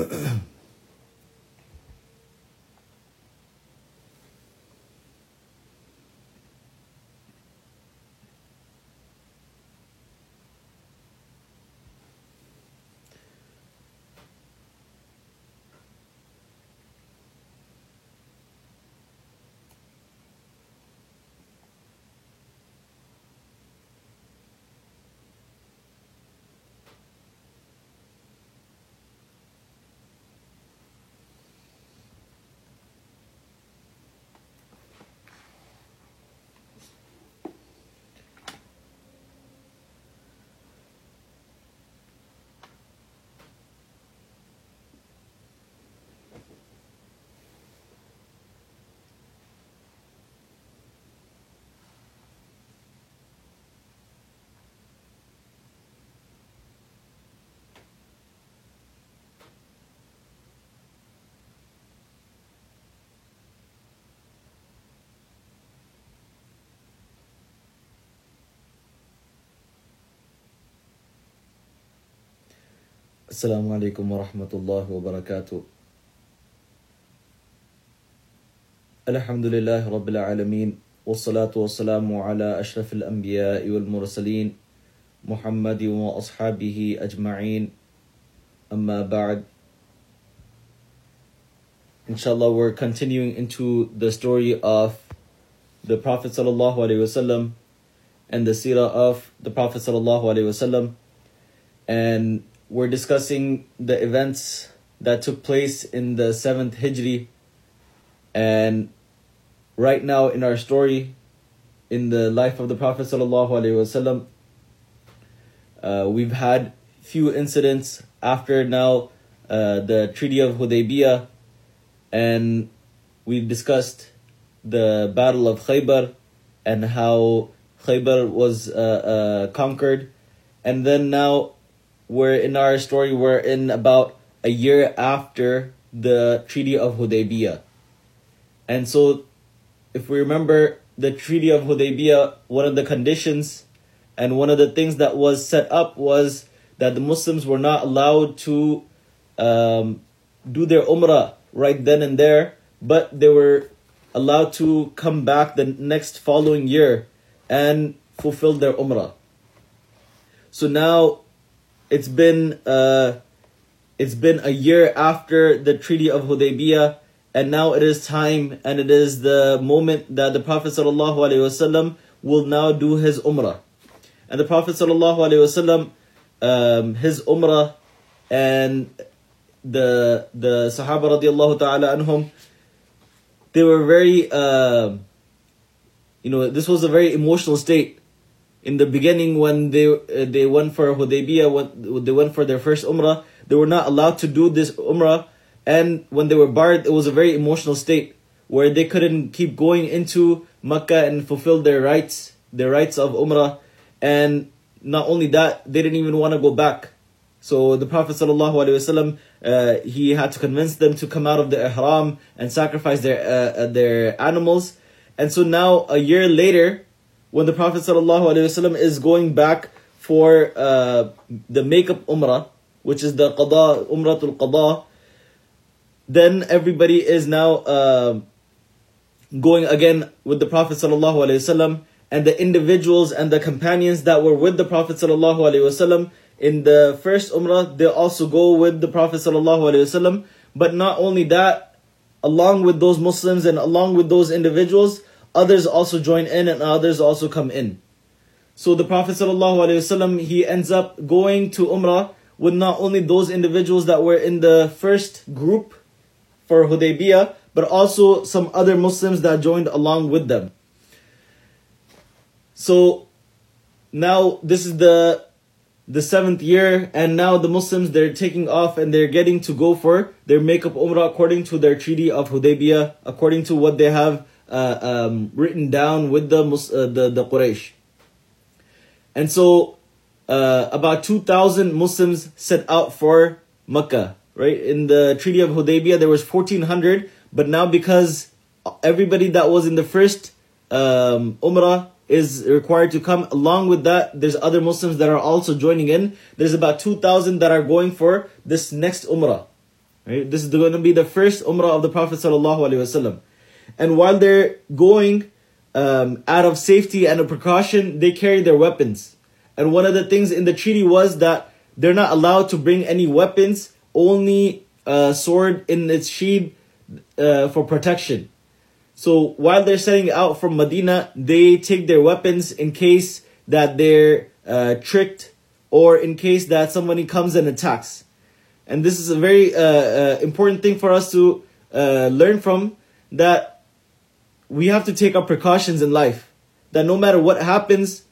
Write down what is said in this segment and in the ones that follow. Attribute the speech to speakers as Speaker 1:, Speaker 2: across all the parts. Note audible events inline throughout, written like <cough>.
Speaker 1: Uh-uh. <coughs> السلام عليكم ورحمة الله وبركاته. الحمد لله رب العالمين والصلاة والسلام على أشرف الأنبياء والمرسلين محمد وأصحابه أجمعين أما بعد Inshallah, we're continuing into the story of the Prophet sallallahu alaihi wasallam and the seerah of the Prophet sallallahu alaihi wasallam, and we're discussing the events that took place in the seventh Hijri, and right now in our story, in the life of the Prophet wasallam, uh, we've had few incidents after now uh, the Treaty of Hudaybiyah and we've discussed the Battle of Khaybar and how Khaybar was uh, uh, conquered. And then now we're in our story, we're in about a year after the Treaty of Hudaybiyah. And so, if we remember the Treaty of Hudaybiyah, one of the conditions and one of the things that was set up was that the Muslims were not allowed to um, do their Umrah right then and there, but they were allowed to come back the next following year and fulfill their umrah. So now it's been uh, it's been a year after the Treaty of Hudaybiyah, and now it is time and it is the moment that the Prophet sallallahu alaihi wasallam will now do his umrah, and the Prophet sallallahu alaihi wasallam um, his umrah and the the Sahaba radiallahu ta'ala anhum, they were very, uh, you know, this was a very emotional state. In the beginning, when they uh, they went for Hudaybiyah, when they went for their first Umrah, they were not allowed to do this Umrah, and when they were barred, it was a very emotional state where they couldn't keep going into Makkah and fulfill their rights, their rights of Umrah, and not only that, they didn't even want to go back. So the Prophet ﷺ, uh, he had to convince them to come out of the ihram and sacrifice their uh, uh, their animals. And so now a year later, when the Prophet ﷺ is going back for uh, the makeup umrah, which is the qada umratul qada, then everybody is now uh, going again with the Prophet ﷺ and the individuals and the companions that were with the Prophet ﷺ in the first Umrah, they also go with the Prophet ﷺ. But not only that, along with those Muslims and along with those individuals, others also join in and others also come in. So the Prophet ﷺ, he ends up going to Umrah with not only those individuals that were in the first group for Hudaybiyah, but also some other Muslims that joined along with them. So now this is the the seventh year, and now the Muslims they're taking off and they're getting to go for their makeup umrah according to their treaty of Hudaybiyah, according to what they have uh, um, written down with the uh, the the Quraysh. And so, uh, about two thousand Muslims set out for Mecca. Right in the treaty of Hudaybiyah, there was fourteen hundred, but now because everybody that was in the first um, umrah is required to come. Along with that, there's other Muslims that are also joining in. There's about 2,000 that are going for this next Umrah. Right? This is going to be the first Umrah of the Prophet sallallahu alaihi wasallam. And while they're going um, out of safety and a precaution, they carry their weapons. And one of the things in the treaty was that they're not allowed to bring any weapons, only a sword in its sheath uh, for protection. So while they're setting out from Medina, they take their weapons in case that they're uh, tricked or in case that somebody comes and attacks. And this is a very uh, uh important thing for us to uh, learn from that we have to take our precautions in life. That no matter what happens,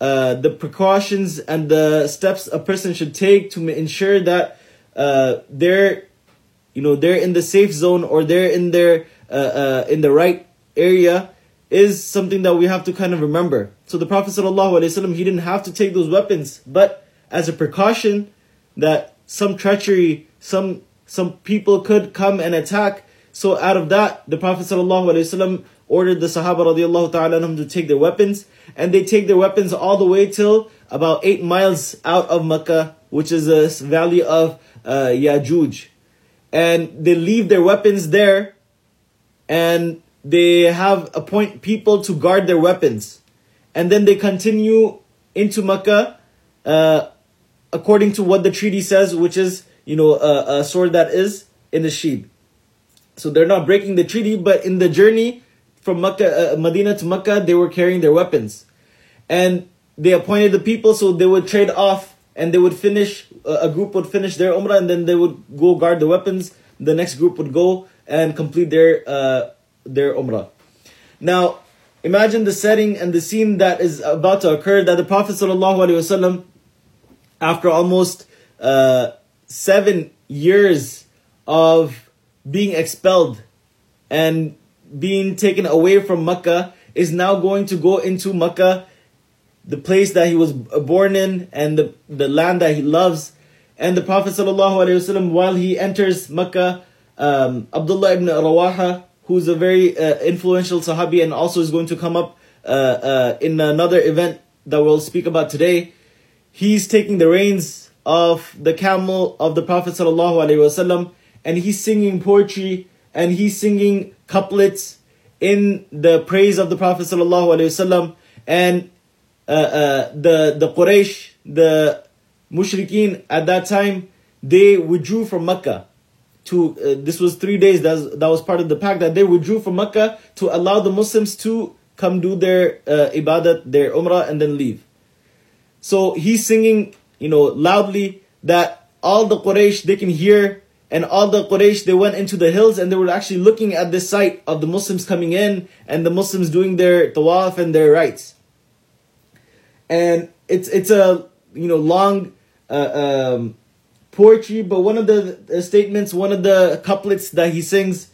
Speaker 1: uh, the precautions and the steps a person should take to ensure that uh, they're, you know, they're in the safe zone or they're in their uh, uh, in the right area is something that we have to kind of remember. So the Prophet ﷺ, he didn't have to take those weapons, but as a precaution that some treachery, some some people could come and attack. So out of that, the Prophet ﷺ ordered the Sahaba radiallahu ta'ala to take their weapons, and they take their weapons all the way till about eight miles out of Mecca, which is a valley of uh, Yajuj. And they leave their weapons there, and they have appoint people to guard their weapons. And then they continue into Mecca, uh, according to what the treaty says, which is, you know, a, a sword that is in the sheath. So they're not breaking the treaty, but in the journey, from Mecca, uh, Medina to Mecca, they were carrying their weapons. And they appointed the people so they would trade off and they would finish, uh, a group would finish their Umrah and then they would go guard the weapons. The next group would go and complete their, uh, their Umrah. Now, imagine the setting and the scene that is about to occur that the Prophet ﷺ, after almost uh, seven years of being expelled and being taken away from Mecca is now going to go into Mecca, the place that he was born in and the, the land that he loves. And the Prophet ﷺ, while he enters Mecca, um, Abdullah ibn Rawaha, who's a very uh, influential Sahabi and also is going to come up uh, uh, in another event that we'll speak about today, he's taking the reins of the camel of the Prophet ﷺ and he's singing poetry and he's singing couplets in the praise of the Prophet sallallahu and uh, uh, the the Quraysh, the Mushrikeen at that time, they withdrew from Mecca. To uh, this was three days. That was, that was part of the pact that they withdrew from Mecca to allow the Muslims to come do their uh, ibadat, their umrah, and then leave. So he's singing, you know, loudly that all the Quraysh they can hear and all the Quraysh they went into the hills and they were actually looking at the sight of the Muslims coming in and the Muslims doing their tawaf and their rites. And it's it's a you know long uh, um, poetry, but one of the, statements, one of the couplets that he sings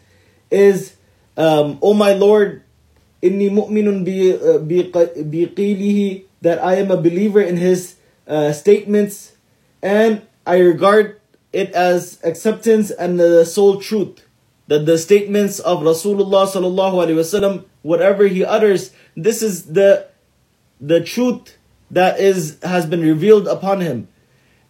Speaker 1: is, um, "Oh my Lord, inni mu'minun uh, biqilihi," that I am a believer in his uh, statements, and I regard it as acceptance and the sole truth. That the statements of Rasulullah sallallahu alaihi wasallam, whatever he utters, this is the the truth that is has been revealed upon him,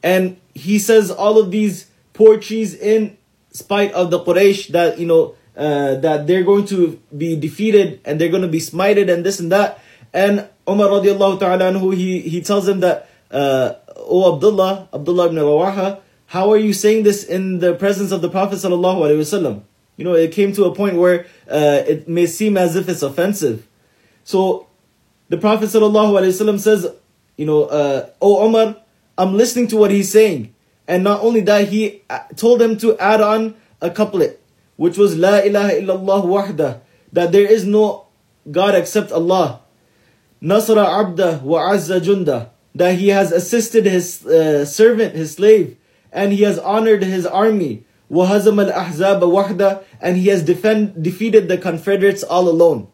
Speaker 1: and he says all of these poetries in spite of the Quraysh that you know uh, that they're going to be defeated and they're going to be smited and this and that. And Umar radiallahu ta'ala anhu, he, he tells them that, uh, O Abdullah, Abdullah ibn Rawaha, how are you saying this in the presence of the Prophet sallallahu alaihi wasallam? You know, it came to a point where uh, it may seem as if it's offensive. So the Prophet sallallahu alaihi wasallam says, you know, uh, "O Umar, I'm listening to what he's saying." And not only that, he uh, told him to add on a couplet, which was La ilaha illallah wahda, that there is no God except Allah. Nasra abda wa azza junda, that he has assisted his uh, servant, his slave, and he has honored his army. وَهَزَمَ الْأَحْزَابَ وَحْدَ And he has defend, defeated the Confederates all alone.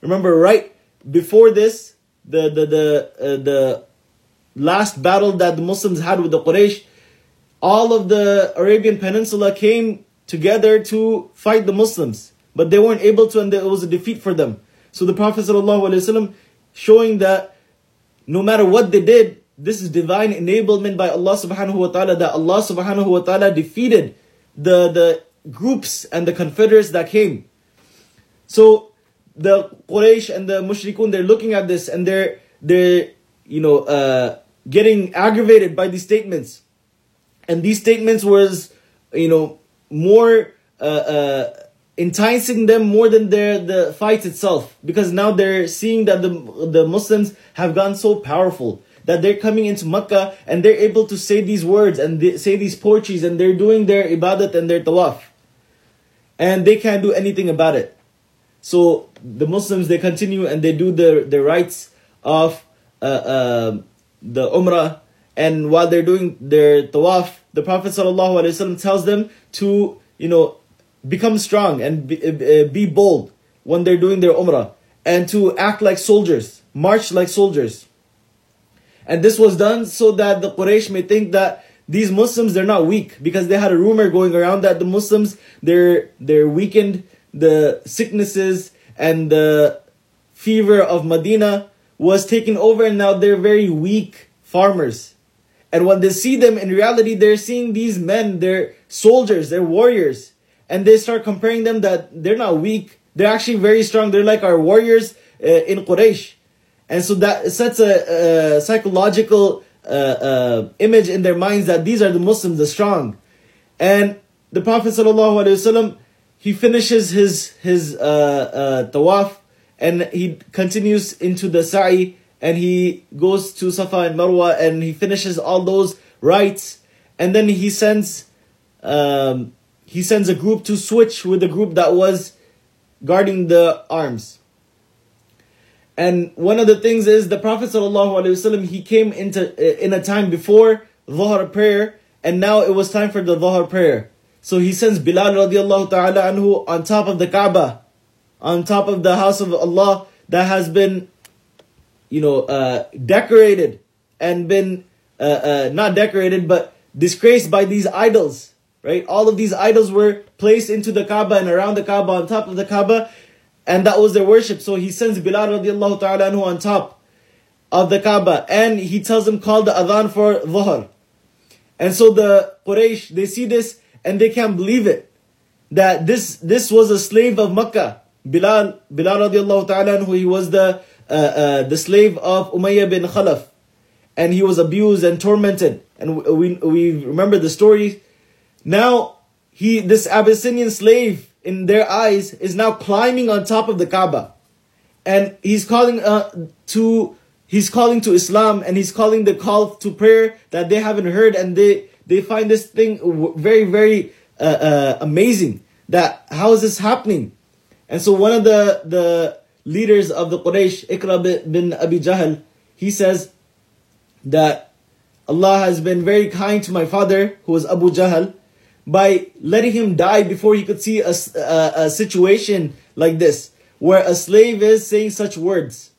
Speaker 1: Remember, right before this, the, the, the, uh, the last battle that the Muslims had with the Quraysh, all of the Arabian Peninsula came together to fight the Muslims. But they weren't able to and it was a defeat for them. So the Prophet ﷺ showing that no matter what they did, this is divine enablement by Allah subhanahu wa ta'ala that Allah subhanahu wa ta'ala defeated the the groups and the confederates that came. So the Quraysh and the Mushrikun, they're looking at this and they're they're you know uh, getting aggravated by these statements, and these statements was you know more uh, uh, enticing them more than their the fight itself. Because now they're seeing that the the Muslims have gone so powerful that they're coming into Makkah and they're able to say these words and say these poetries and they're doing their ibadat and their tawaf. And they can't do anything about it. So the Muslims they continue and they do the the rites of uh, uh, the Umrah. And while they're doing their tawaf the Prophet ﷺ tells them to you know become strong and be, uh, be bold when they're doing their Umrah. And to act like soldiers march like soldiers and this was done so that the Quraysh may think that these Muslims they're not weak. Because they had a rumor going around that the Muslims they're they're weakened the sicknesses and the fever of Medina was taken over and now they're very weak farmers. And when they see them in reality they're seeing these men they're soldiers they're warriors. And they start comparing them that they're not weak. They're actually very strong. They're like our warriors uh, in Quraysh and so that sets a, a psychological uh, uh, image in their minds that these are the Muslims, the strong. And the Prophet ﷺ, he finishes his his uh, uh, tawaf and he continues into the sa'i and he goes to Safa and Marwa and he finishes all those rites and then he sends um, he sends a group to switch with the group that was guarding the arms. And one of the things is the Prophet ﷺ, he came into in a time before Dhuhr prayer, and now it was time for the Dhuhr prayer. So he sends Bilal radiallahu ta'ala anhu on top of the Kaaba, on top of the house of Allah that has been, you know, uh, decorated and been, uh, uh, not decorated, but disgraced by these idols, right? All of these idols were placed into the Kaaba and around the Kaaba, on top of the Kaaba, and that was their worship. So he sends Bilal radiallahu ta'ala anhu on top of the Kaaba and he tells them call the adhan for dhuhr. And so the Quraysh, they see this and they can't believe it. That this this was a slave of Makkah. Bilal, Bilal radiallahu ta'ala anhu, he was the, uh, uh, the slave of Umayyah bin Khalaf. And he was abused and tormented. And we, we remember the story. Now, he, this Abyssinian slave, in their eyes is now climbing on top of the Kaaba. And he's calling uh, to he's calling to Islam and he's calling the call to prayer that they haven't heard and they they find this thing very very uh, uh, amazing that how is this happening and so one of the the leaders of the Quraysh Ikra bin Abi Jahl he says that Allah has been very kind to my father who was Abu Jahl by letting him die before he could see a, a, a situation like this, where a slave is saying such words.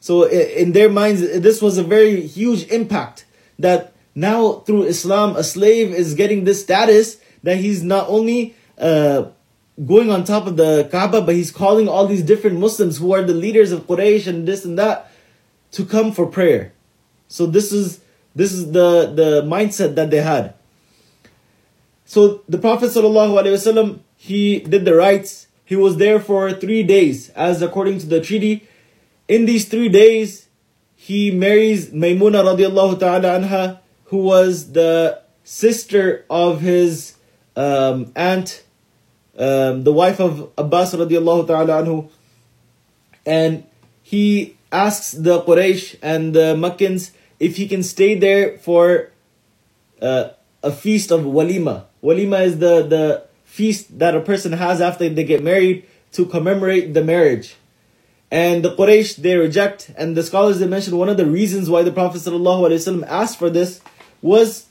Speaker 1: So in their minds, this was a very huge impact that now through Islam, a slave is getting this status that he's not only uh, going on top of the Kaaba, but he's calling all these different Muslims who are the leaders of Quraysh and this and that to come for prayer. So this is this is the the mindset that they had. So the Prophet ﷺ, he did the rites. He was there for three days, as according to the treaty. In these three days, he marries Maymuna radiallahu ta'ala anha, who was the sister of his um, aunt, um, the wife of Abbas radiallahu ta'ala anhu. And he asks the Quraysh and the Makkans if he can stay there for uh, a feast of walima. Walima is the, the feast that a person has after they get married to commemorate the marriage. And the Quraysh, they reject. And the scholars, they mention one of the reasons why the Prophet ﷺ asked for this was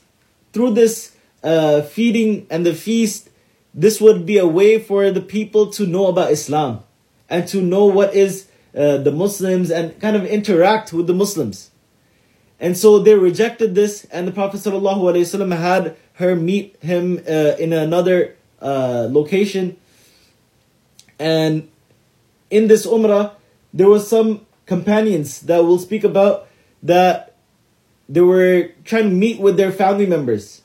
Speaker 1: through this uh, feeding and the feast, this would be a way for the people to know about Islam and to know what is uh, the Muslims and kind of interact with the Muslims. And so they rejected this, and the Prophet ﷺ had her meet him uh, in another uh, location. And in this Umrah, there were some companions that we'll speak about that they were trying to meet with their family members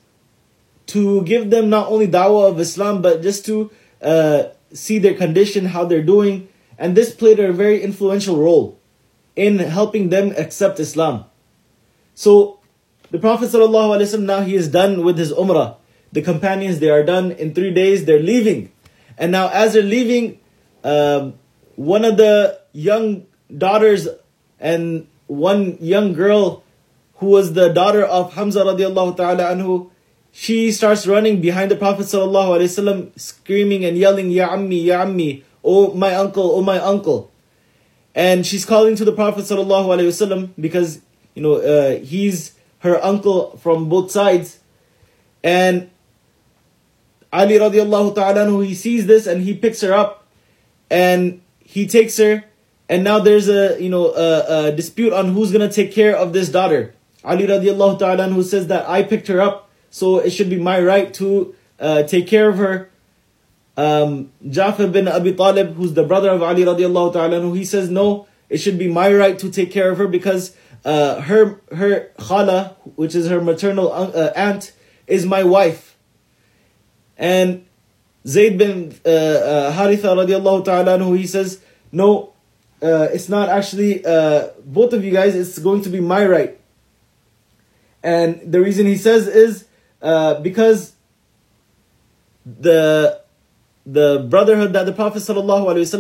Speaker 1: to give them not only dawah of Islam, but just to uh, see their condition, how they're doing. And this played a very influential role in helping them accept Islam. So the Prophet ﷺ now he is done with his umrah. The companions they are done in three days. They're leaving, and now as they're leaving, um, one of the young daughters and one young girl who was the daughter of Hamza ta'ala anhu, she starts running behind the Prophet wasallam, screaming and yelling, Ya Ammi, Ya Ammi, oh my uncle, oh my uncle. And she's calling to the Prophet wasallam because, you know, uh, he's her uncle from both sides. And Ali radiallahu ta'ala he sees this and he picks her up and he takes her and now there's a, you know, a, a dispute on who's going to take care of this daughter. Ali radiallahu ta'ala anhu says that I picked her up so it should be my right to uh, take care of her. Um, Jafar bin Abi Talib, who's the brother of Ali radiallahu ta'ala he says no, it should be my right to take care of her because uh, her her khala, which is her maternal uh, aunt, is my wife. And Zayd bin uh, uh, Haritha radiallahu ta'ala anhu, he says, no, uh, it's not actually uh, both of you guys, it's going to be my right. And the reason he says is uh, because the the brotherhood that the Prophet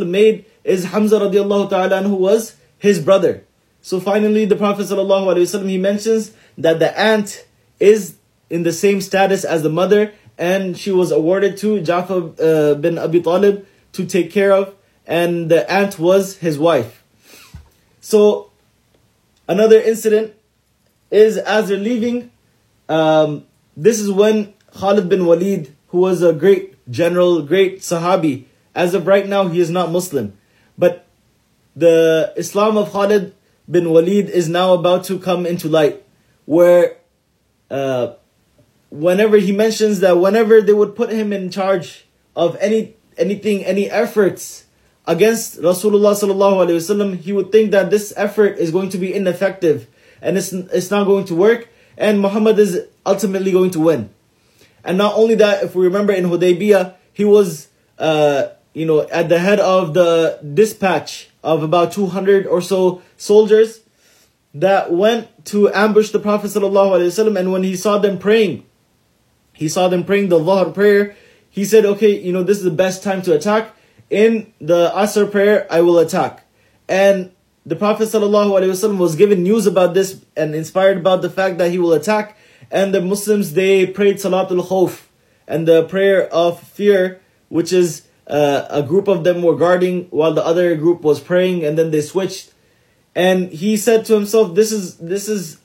Speaker 1: made is Hamza radiallahu ta'ala who was his brother. So finally the Prophet ﷺ he mentions that the aunt is in the same status as the mother and she was awarded to Jafar uh, bin Abi Talib to take care of and the aunt was his wife. So another incident is as they're leaving, um, this is when Khalid bin Walid, who was a great general, great Sahabi, as of right now, he is not Muslim. But the Islam of Khalid bin Walid is now about to come into light, where uh, whenever he mentions that whenever they would put him in charge of any anything, any efforts against Rasulullah sallallahu alaihi wasallam, he would think that this effort is going to be ineffective and it's, it's not going to work and Muhammad is ultimately going to win. And not only that, if we remember in Hudaybiyah, he was, uh, you know, at the head of the dispatch of about 200 or so soldiers that went to ambush the Prophet ﷺ. And when he saw them praying, he saw them praying the Dhuhr prayer, he said, okay, you know, this is the best time to attack. In the Asr prayer, I will attack. And the Prophet ﷺ was given news about this and inspired about the fact that he will attack. And the Muslims, they prayed Salatul Khawf and the prayer of fear, which is uh, a group of them were guarding while the other group was praying and then they switched. And he said to himself, this is, this is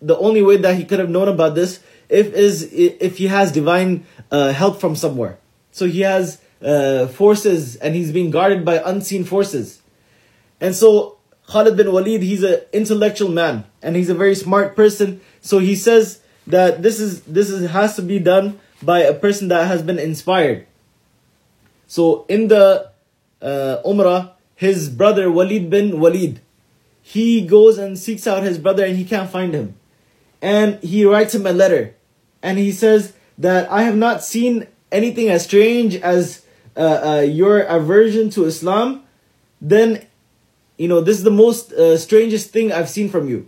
Speaker 1: the only way that he could have known about this if is if he has divine uh, help from somewhere. So he has uh, forces and he's being guarded by unseen forces. And so Khalid bin Walid, he's an intellectual man and he's a very smart person. So he says that this is this is has to be done by a person that has been inspired. So in the uh, Umrah, his brother Walid bin Walid, he goes and seeks out his brother and he can't find him. And he writes him a letter. And he says that I have not seen anything as strange as uh, uh, your aversion to Islam. Then you know, this is the most uh, strangest thing I've seen from you.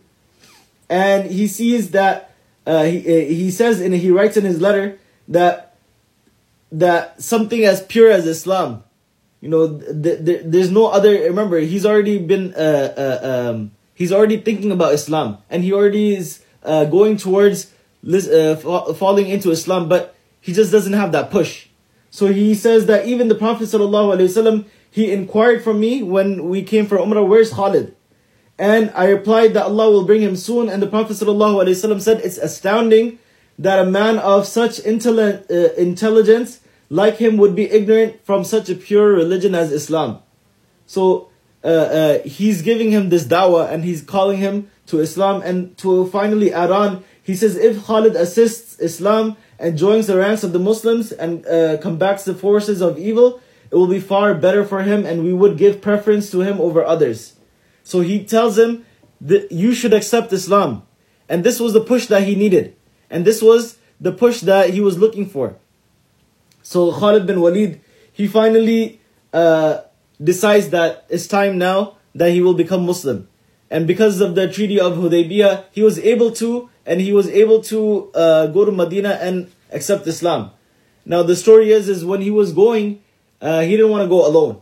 Speaker 1: And he sees that, uh, he, uh, he says, and he writes in his letter that, that something as pure as Islam, you know, th- th- there's no other, remember, he's already been, uh, uh, um, he's already thinking about Islam and he already is uh, going towards uh, falling into Islam, but he just doesn't have that push. So he says that even the Prophet sallallahu he inquired from me when we came for Umrah, where's Khalid? And I replied that Allah will bring him soon. And the Prophet ﷺ said, It's astounding that a man of such uh, intelligence like him would be ignorant from such a pure religion as Islam. So uh, uh, he's giving him this dawah and he's calling him to Islam. And to finally add on, he says, If Khalid assists Islam and joins the ranks of the Muslims and uh, combats the forces of evil, it will be far better for him and we would give preference to him over others. So he tells him that you should accept Islam. And this was the push that he needed. And this was the push that he was looking for. So Khalid bin Walid, he finally uh, decides that it's time now that he will become Muslim. And because of the Treaty of Hudaybiyah, he was able to, and he was able to uh, go to Medina and accept Islam. Now the story is, is when he was going, uh, he didn't want to go alone.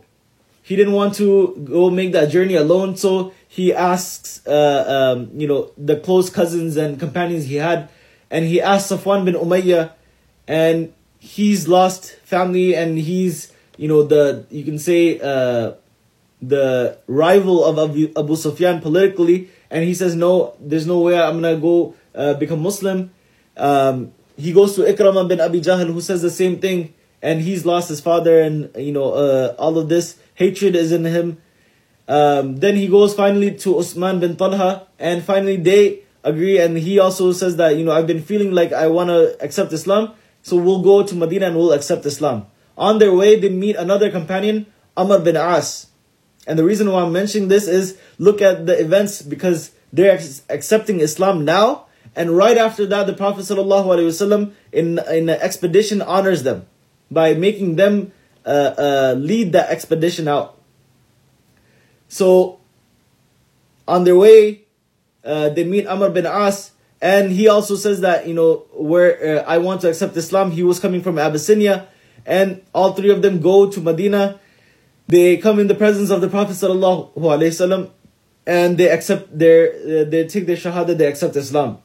Speaker 1: He didn't want to go make that journey alone, so he asks, uh, um, you know, the close cousins and companions he had, and he asked Safwan bin Umayyah, and he's lost family, and he's, you know, the you can say uh, the rival of Abu, Abu Sufyan politically, and he says, no, there's no way I'm gonna go uh, become Muslim. Um, he goes to Ikramah bin Abi Jahl, who says the same thing, and he's lost his father, and you know uh, all of this hatred is in him. Um, then he goes finally to Usman bin Talha, and finally they agree, and he also says that you know I've been feeling like I want to accept Islam, so we'll go to Medina and we'll accept Islam. On their way, they meet another companion, Amr bin As. And the reason why I'm mentioning this is look at the events because they're accepting Islam now and right after that, the Prophet ﷺ in, in an expedition honors them by making them uh, uh, lead that expedition out. So, on their way, uh, they meet Amr bin As, and he also says that, you know, where uh, I want to accept Islam, he was coming from Abyssinia, and all three of them go to Medina. They come in the presence of the Prophet ﷺ, and they accept their, uh, they take their shahada, they accept Islam.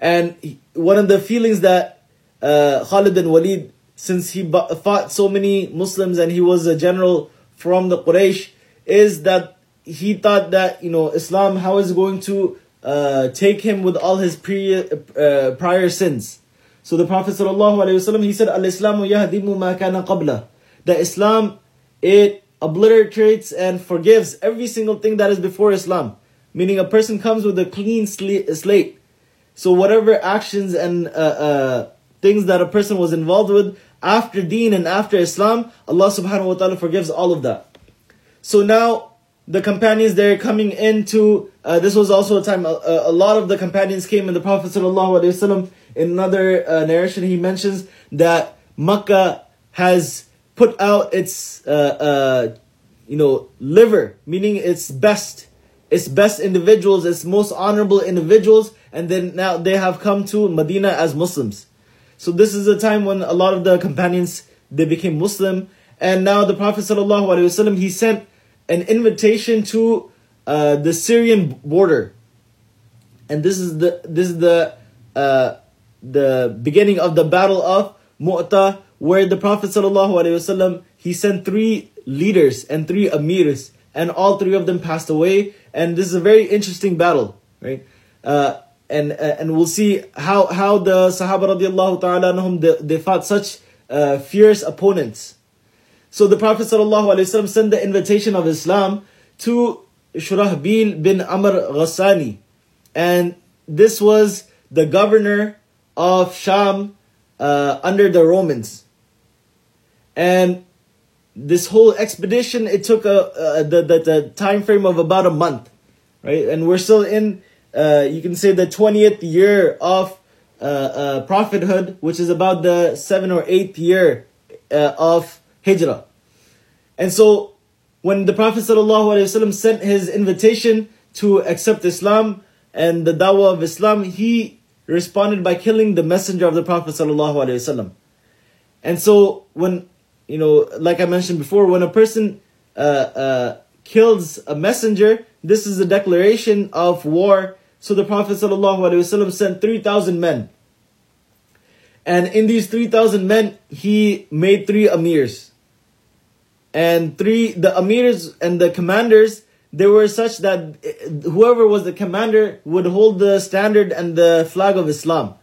Speaker 1: And one of the feelings that uh, Khalid bin Walid, since he fought so many Muslims and he was a general from the Quraysh, is that he thought that, you know, Islam, how is going to uh, take him with all his pre, uh, prior sins. So the Prophet ﷺ, he said, Al-Islamu yahdimu ma kana qabla. That Islam, it obliterates and forgives every single thing that is before Islam. Meaning a person comes with a clean slate. So whatever actions and uh, uh, things that a person was involved with after Deen and after Islam, Allah subhanahu wa ta'ala forgives all of that. So now the companions they're coming into uh, this was also a time a, a, lot of the companions came and the Prophet sallallahu alaihi wasallam in another uh, narration he mentions that Makkah has put out its uh, uh, you know liver meaning its best its best individuals its most honorable individuals and then now they have come to Medina as Muslims. So this is a time when a lot of the companions they became Muslim, and now the Prophet ﷺ, he sent an invitation to uh, the Syrian border, and this is the this is the uh, the beginning of the battle of Mu'tah, where the Prophet ﷺ, he sent three leaders and three amirs, and all three of them passed away. And this is a very interesting battle, right? Uh, and uh, and we'll see how how the Sahaba radiallahu ta'ala they, they fought such uh, fierce opponents. So the Prophet wasallam sent the invitation of Islam to Shurahbil bin Amr Ghassani, and this was the governor of Sham uh, under the Romans. And this whole expedition it took a, the, the the time frame of about a month, right? And we're still in uh, you can say the 20th year of uh, uh, prophethood, which is about the 7th or 8th year uh, of Hijrah. And so, when the Prophet ﷺ sent his invitation to accept Islam and the dawah of Islam, he responded by killing the messenger of the Prophet ﷺ. And so, when, you know, like I mentioned before, when a person uh, uh, kills a messenger, this is a declaration of war so the Prophet ﷺ sent 3,000 men. And in these 3,000 men, he made three amirs. And three, the amirs and the commanders, they were such that whoever was the commander would hold the standard and the flag of Islam.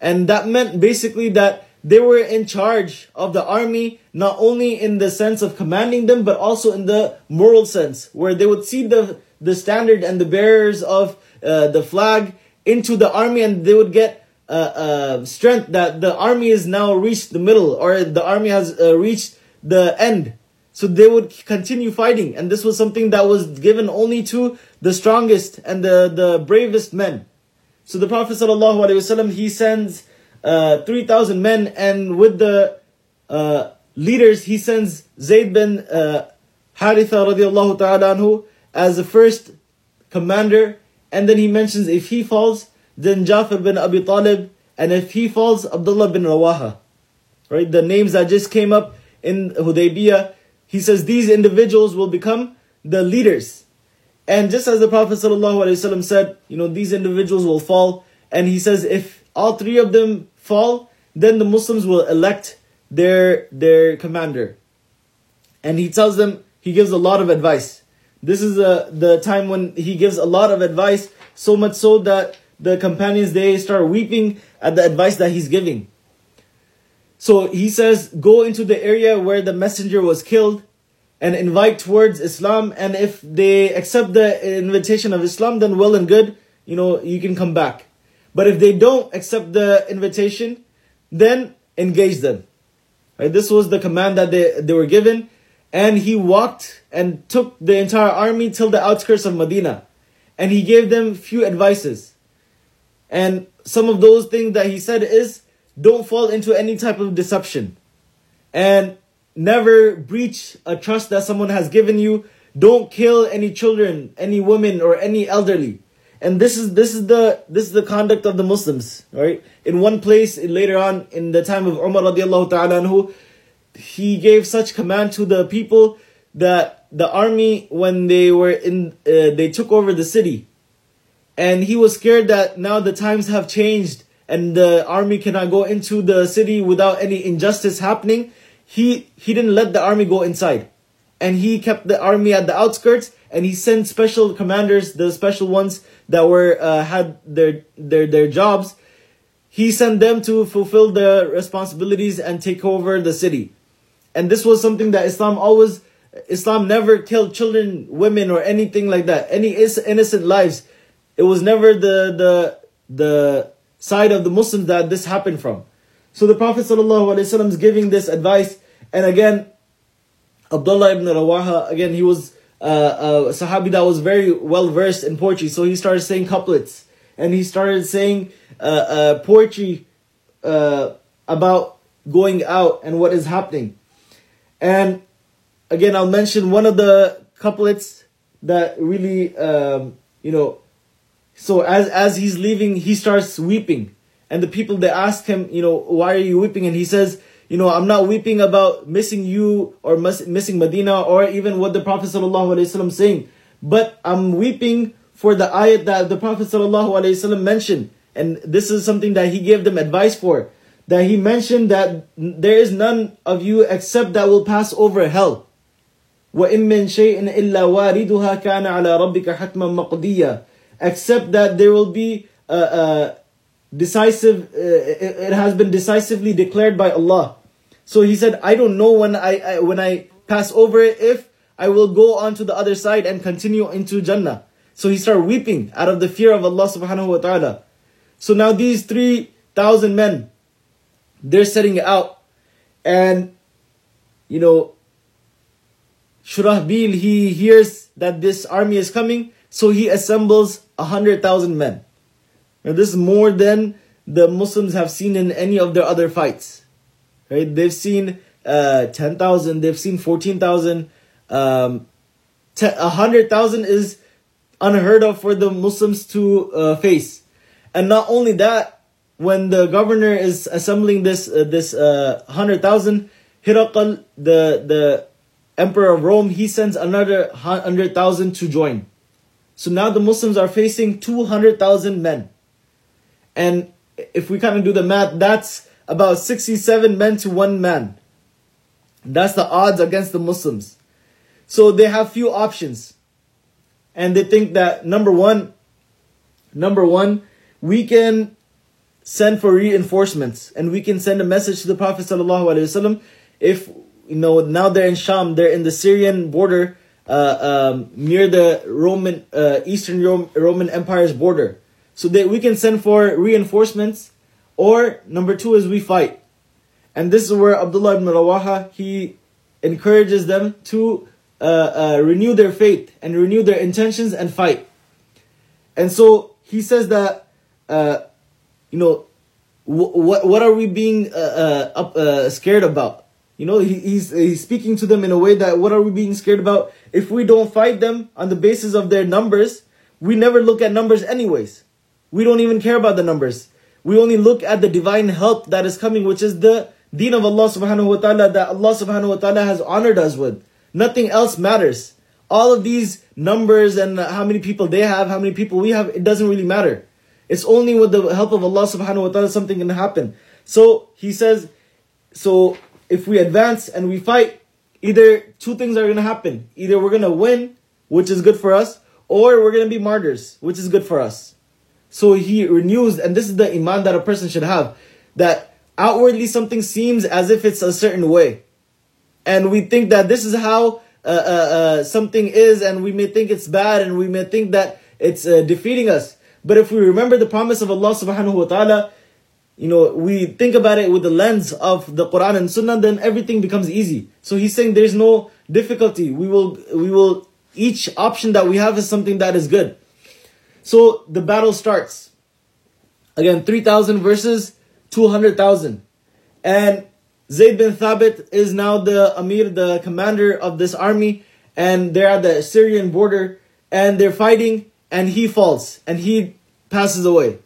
Speaker 1: And that meant basically that they were in charge of the army, not only in the sense of commanding them, but also in the moral sense, where they would see the, the standard and the bearers of uh, the flag into the army and they would get uh, uh, strength that the army is now reached the middle or the army has reached the end. So they would continue fighting. And this was something that was given only to the strongest and the, the bravest men. So the Prophet ﷺ, he sends uh, 3,000 men, and with the uh, leaders, he sends Zayd bin uh, Haritha radiallahu ta'ala anhu as the first commander, and then he mentions if he falls, then Jafar bin Abi Talib, and if he falls, Abdullah bin Rawaha. Right, the names that just came up in Hudaybiyah, he says these individuals will become the leaders. And just as the Prophet ﷺ said, you know, these individuals will fall. And he says if all three of them fall, then the Muslims will elect their their commander. And he tells them, he gives a lot of advice. This is a, the time when he gives a lot of advice, so much so that the companions they start weeping at the advice that he's giving. So he says, go into the area where the messenger was killed and invite towards Islam. And if they accept the invitation of Islam, then well and good, you know, you can come back. But if they don't accept the invitation, then engage them. Right? This was the command that they, they were given. And he walked and took the entire army till the outskirts of Medina. And he gave them few advices. And some of those things that he said is, don't fall into any type of deception. And never breach a trust that someone has given you. Don't kill any children, any women, or any elderly. And this is this is the this is the conduct of the Muslims, right? In one place later on in the time of Umar radiallahu ta'ala anhu, he gave such command to the people that the army when they were in uh, they took over the city and he was scared that now the times have changed and the army cannot go into the city without any injustice happening, he he didn't let the army go inside. And he kept the army at the outskirts and he sent special commanders, the special ones that were uh, had their their their jobs. He sent them to fulfill the responsibilities and take over the city. And this was something that Islam always Islam never killed children, women or anything like that. Any innocent lives. It was never the the the side of the Muslims that this happened from. So the Prophet ﷺ is giving this advice, and again, Abdullah ibn Rawaha, again, he was uh, a Sahabi that was very well versed in poetry, so he started saying couplets, and he started saying uh, uh, poetry uh, about going out and what is happening. And again, I'll mention one of the couplets that really, um, you know, so as as he's leaving, he starts weeping, and the people they ask him, you know, why are you weeping? And he says, you know, I'm not weeping about missing you or miss, missing Medina or even what the Prophet ﷺ saying, but I'm weeping for the ayat that the Prophet ﷺ mentioned, and this is something that he gave them advice for. That he mentioned that there is none of you except that will pass over hell. وَإِن مِّن شَيْءٍ إِلَّا وَارِدُهَا كَانَ عَلَى رَبِّكَ حَتْمًا مَقْضِيًّا except that there will be a, a decisive, uh, it, it, has been decisively declared by Allah. So he said, I don't know when I, I when I pass over it if I will go on to the other side and continue into Jannah. So he started weeping out of the fear of Allah subhanahu wa ta'ala. So now these 3,000 men, they're setting out. And, you know, Shurahbil, he hears that this army is coming. So he assembles a hundred thousand men. Now this is more than the Muslims have seen in any of their other fights. Right? They've seen uh, ten thousand. They've seen fourteen thousand. Um, a hundred thousand is unheard of for the Muslims to uh, face. And not only that, when the governor is assembling this uh, this uh, hundred thousand, Hiraqal, the the emperor of Rome, he sends another hundred thousand to join. So now the Muslims are facing 200,000 men. And if we kind of do the math, that's about 67 men to one man. That's the odds against the Muslims. So they have few options. And they think that number one, number one, we can send for reinforcements and we can send a message to the Prophet ﷺ if you know now they're in Sham, they're in the Syrian border um, near the Roman uh, Eastern Roman Empire's border, so that we can send for reinforcements. Or number two is we fight, and this is where Abdullah ibn Rawaha he encourages them to uh, uh, renew their faith and renew their intentions and fight. And so he says that uh, you know what what are we being uh, uh, uh, scared about? You know, he, he's he's speaking to them in a way that what are we being scared about? If we don't fight them on the basis of their numbers, we never look at numbers anyways. We don't even care about the numbers. We only look at the divine help that is coming, which is the deen of Allah subhanahu wa ta'ala that Allah subhanahu wa ta'ala has honored us with. Nothing else matters. All of these numbers and how many people they have, how many people we have, it doesn't really matter. It's only with the help of Allah subhanahu wa ta'ala something can happen. So he says, so if we advance and we fight, either two things are gonna happen. Either we're gonna win, which is good for us, or we're gonna be martyrs, which is good for us. So he renews, and this is the iman that a person should have, that outwardly something seems as if it's a certain way. And we think that this is how uh, uh, uh, something is, and we may think it's bad, and we may think that it's uh, defeating us. But if we remember the promise of Allah subhanahu wa ta'ala, you know, we think about it with the lens of the Quran and Sunnah, then everything becomes easy. So he's saying there's no difficulty. We will, we will, each option that we have is something that is good. So the battle starts. Again, 3,000 versus 200,000. And Zayd bin Thabit is now the Amir, the commander of this army, and they're at the Syrian border, and they're fighting, and he falls, and he passes away.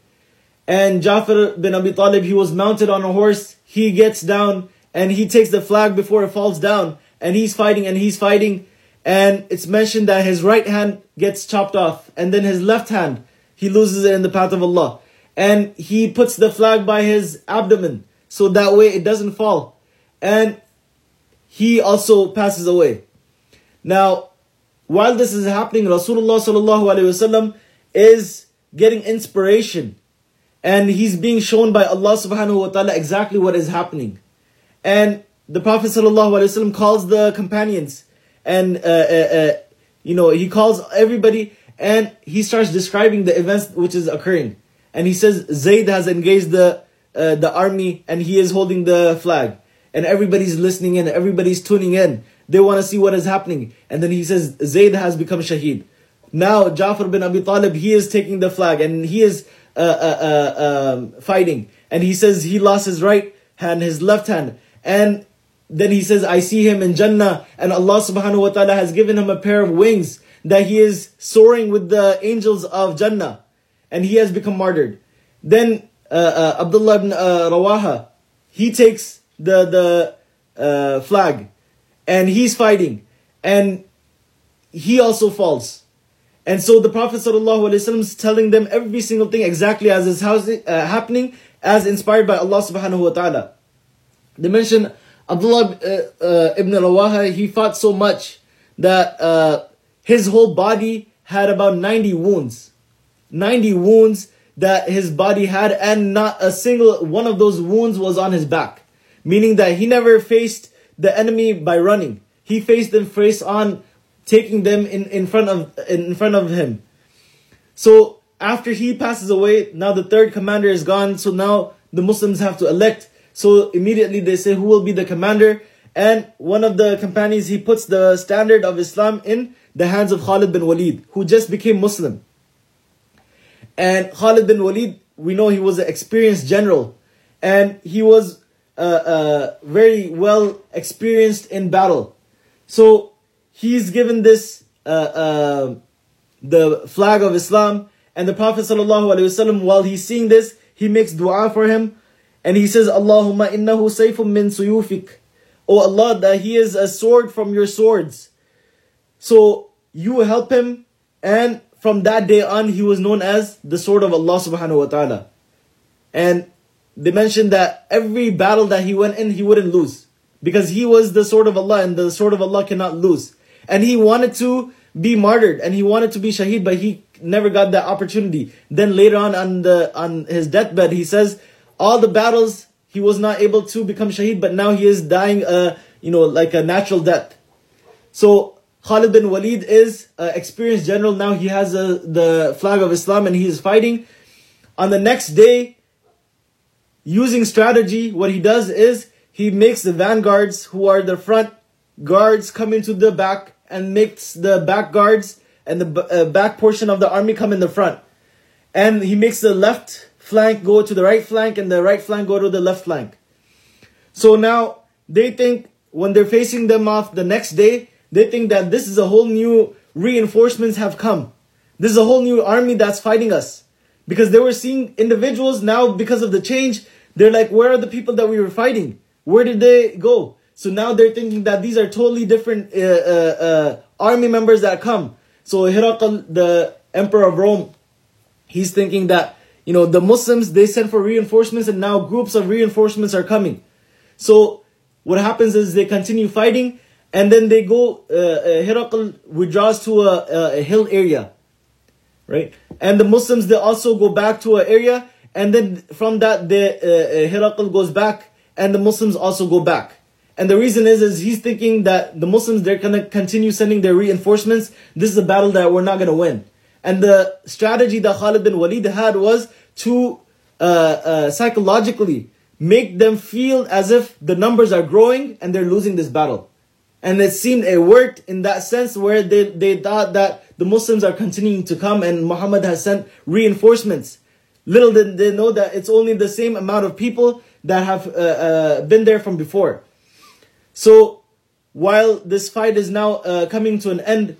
Speaker 1: And Jafar bin Abi Talib, he was mounted on a horse, he gets down, and he takes the flag before it falls down, and he's fighting, and he's fighting, and it's mentioned that his right hand gets chopped off, and then his left hand, he loses it in the path of Allah. And he puts the flag by his abdomen, so that way it doesn't fall. And he also passes away. Now, while this is happening, Rasulullah sallallahu alaihi wasallam is getting inspiration, and he's being shown by Allah subhanahu wa taala exactly what is happening. And the Prophet wasallam calls the companions. And uh, uh, uh, you know he calls everybody and he starts describing the events which is occurring. And he says zayd has engaged the uh, the army and he is holding the flag. And everybody's listening in everybody's tuning in. They want to see what is happening. And then he says zayd has become shaheed. Now jafar bin abi talib he is taking the flag and he is uh, uh, um, fighting. And he says he lost his right hand his left hand. And then he says, I see him in Jannah, and Allah subhanahu wa ta'ala has given him a pair of wings that he is soaring with the angels of Jannah, and he has become martyred. Then uh, uh, Abdullah ibn uh, Rawaha, he takes the the uh, flag, and he's fighting, and he also falls. And so the Prophet ﷺ is telling them every single thing exactly as is uh, happening, as inspired by Allah subhanahu wa ta'ala. They mention Abdullah uh, uh, ibn Rawaha, he fought so much that uh, his whole body had about 90 wounds. 90 wounds that his body had, and not a single one of those wounds was on his back. Meaning that he never faced the enemy by running. He faced them face on, taking them in, in front of in front of him. So after he passes away, now the third commander is gone. So now the Muslims have to elect so immediately they say, who will be the commander? And one of the companions, he puts the standard of Islam in the hands of Khalid bin Walid, who just became Muslim. And Khalid bin Walid, we know he was an experienced general. And he was uh, uh, very well experienced in battle. So he's given this, uh, uh the flag of Islam. And the Prophet ﷺ, while he's seeing this, he makes dua for him. And he says, Allahumma innahu sayfun min suyufik. Oh Allah, that he is a sword from your swords. So you help him, and from that day on, he was known as the sword of Allah subhanahu wa ta'ala. And they mentioned that every battle that he went in, he wouldn't lose. Because he was the sword of Allah, and the sword of Allah cannot lose. And he wanted to be martyred, and he wanted to be shaheed, but he never got that opportunity. Then later on, on the on his deathbed, he says, all the battles he was not able to become shaheed, but now he is dying, uh, you know, like a natural death. So Khalid bin Walid is an experienced general. Now he has a, the flag of Islam and he is fighting. On the next day, using strategy, what he does is he makes the vanguards, who are the front guards, come into the back and makes the back guards and the uh, back portion of the army come in the front. And he makes the left flank go to the right flank and the right flank go to the left flank. So now they think when they're facing them off the next day, they think that this is a whole new reinforcements have come. This is a whole new army that's fighting us. Because they were seeing individuals now because of the change, they're like, where are the people that we were fighting? Where did they go? So now they're thinking that these are totally different uh, uh, uh, army members that come. So Herakl, the emperor of Rome, he's thinking that, you know, the Muslims, they sent for reinforcements and now groups of reinforcements are coming. So what happens is they continue fighting and then they go, uh, uh, Herakl withdraws to a, a hill area, right? And the Muslims, they also go back to an area and then from that, the uh, Herakl goes back and the Muslims also go back. And the reason is, is he's thinking that the Muslims, they're going to continue sending their reinforcements. This is a battle that we're not going to win. And the strategy that Khalid bin Walid had was to uh, uh, psychologically make them feel as if the numbers are growing and they're losing this battle. And it seemed it worked in that sense where they, they thought that the Muslims are continuing to come and Muhammad has sent reinforcements. Little did they know that it's only the same amount of people that have uh, uh, been there from before. So while this fight is now uh, coming to an end,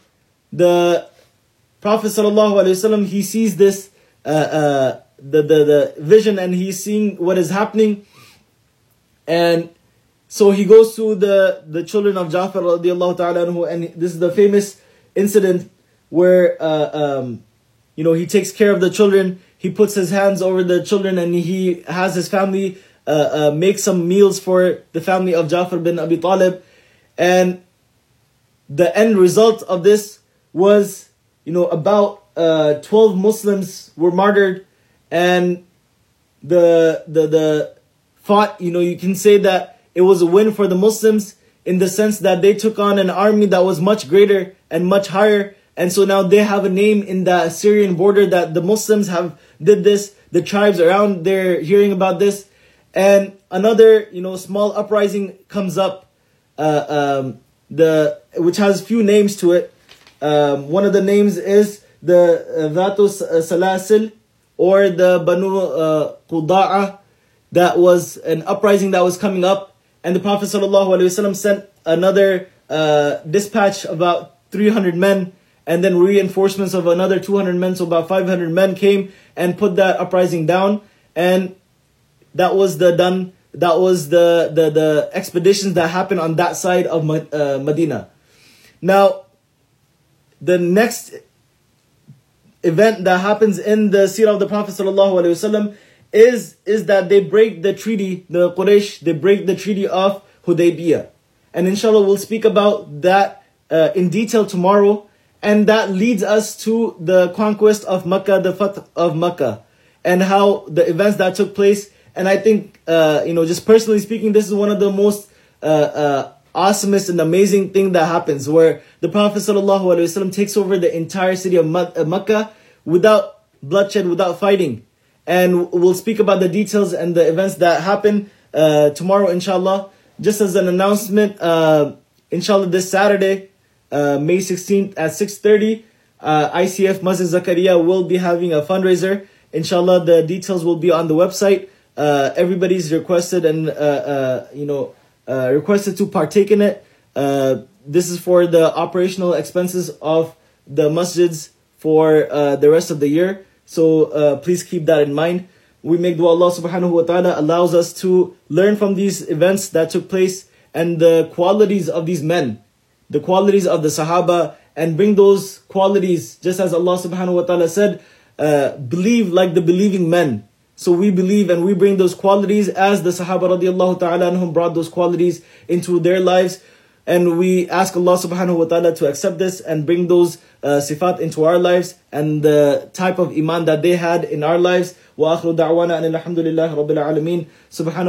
Speaker 1: the Prophet ﷺ, he sees this uh, uh, the, the the vision and he's seeing what is happening, and so he goes to the the children of Ja'far radiallahu ta'ala anhu, and this is the famous incident where uh, um, you know he takes care of the children. He puts his hands over the children and he has his family uh, uh, make some meals for the family of Ja'far bin Abi Talib. And the end result of this was, you know, about uh, 12 Muslims were martyred and the, the, the fought, you know, you can say that it was a win for the Muslims in the sense that they took on an army that was much greater and much higher. And so now they have a name in the Syrian border that the Muslims have did this. The tribes around there hearing about this and another you know small uprising comes up uh, um, the which has few names to it. Um, one of the names is the uh, Dhatus uh, Salasil or the Banu uh, Quda'a that was an uprising that was coming up. And the Prophet ﷺ sent another uh, dispatch about 300 men and then reinforcements of another 200 men. So about 500 men came and put that uprising down. And that was the done that was the the, the expeditions that happened on that side of uh, Medina. Now, the next event that happens in the seerah of the Prophet sallallahu is is that they break the treaty, the Quraysh, they break the treaty of Hudaybiyah. And inshallah we'll speak about that uh, in detail tomorrow. And that leads us to the conquest of Makkah, the Fath of Makkah, and how the events that took place and I think, uh, you know, just personally speaking, this is one of the most uh, uh, awesomest and amazing thing that happens where the Prophet ﷺ takes over the entire city of Mecca without bloodshed, without fighting. And we'll speak about the details and the events that happen uh, tomorrow, inshallah. Just as an announcement, uh, inshallah, this Saturday, uh, May 16th at 6.30, ICF Masjid Zakaria will be having a fundraiser. Inshallah, the details will be on the website uh, everybody's requested and uh, uh, you know uh, requested to partake in it. Uh, this is for the operational expenses of the masjids for uh, the rest of the year. So please keep that in mind. We make dua Allah subhanahu wa ta'ala allows us to learn from these events that took place and the qualities of these men, the qualities of the Sahaba, and bring those qualities, just as Allah subhanahu wa ta'ala said, believe like the believing men. So we believe and we bring those qualities as the Sahaba radiallahu ta'ala anhum brought those qualities into their lives. And we ask Allah subhanahu wa ta'ala to accept this and bring those uh, sifat into our lives and the type of iman that they had in our lives. وآخر دعوانا أن الحمد لله رب العالمين سبحانه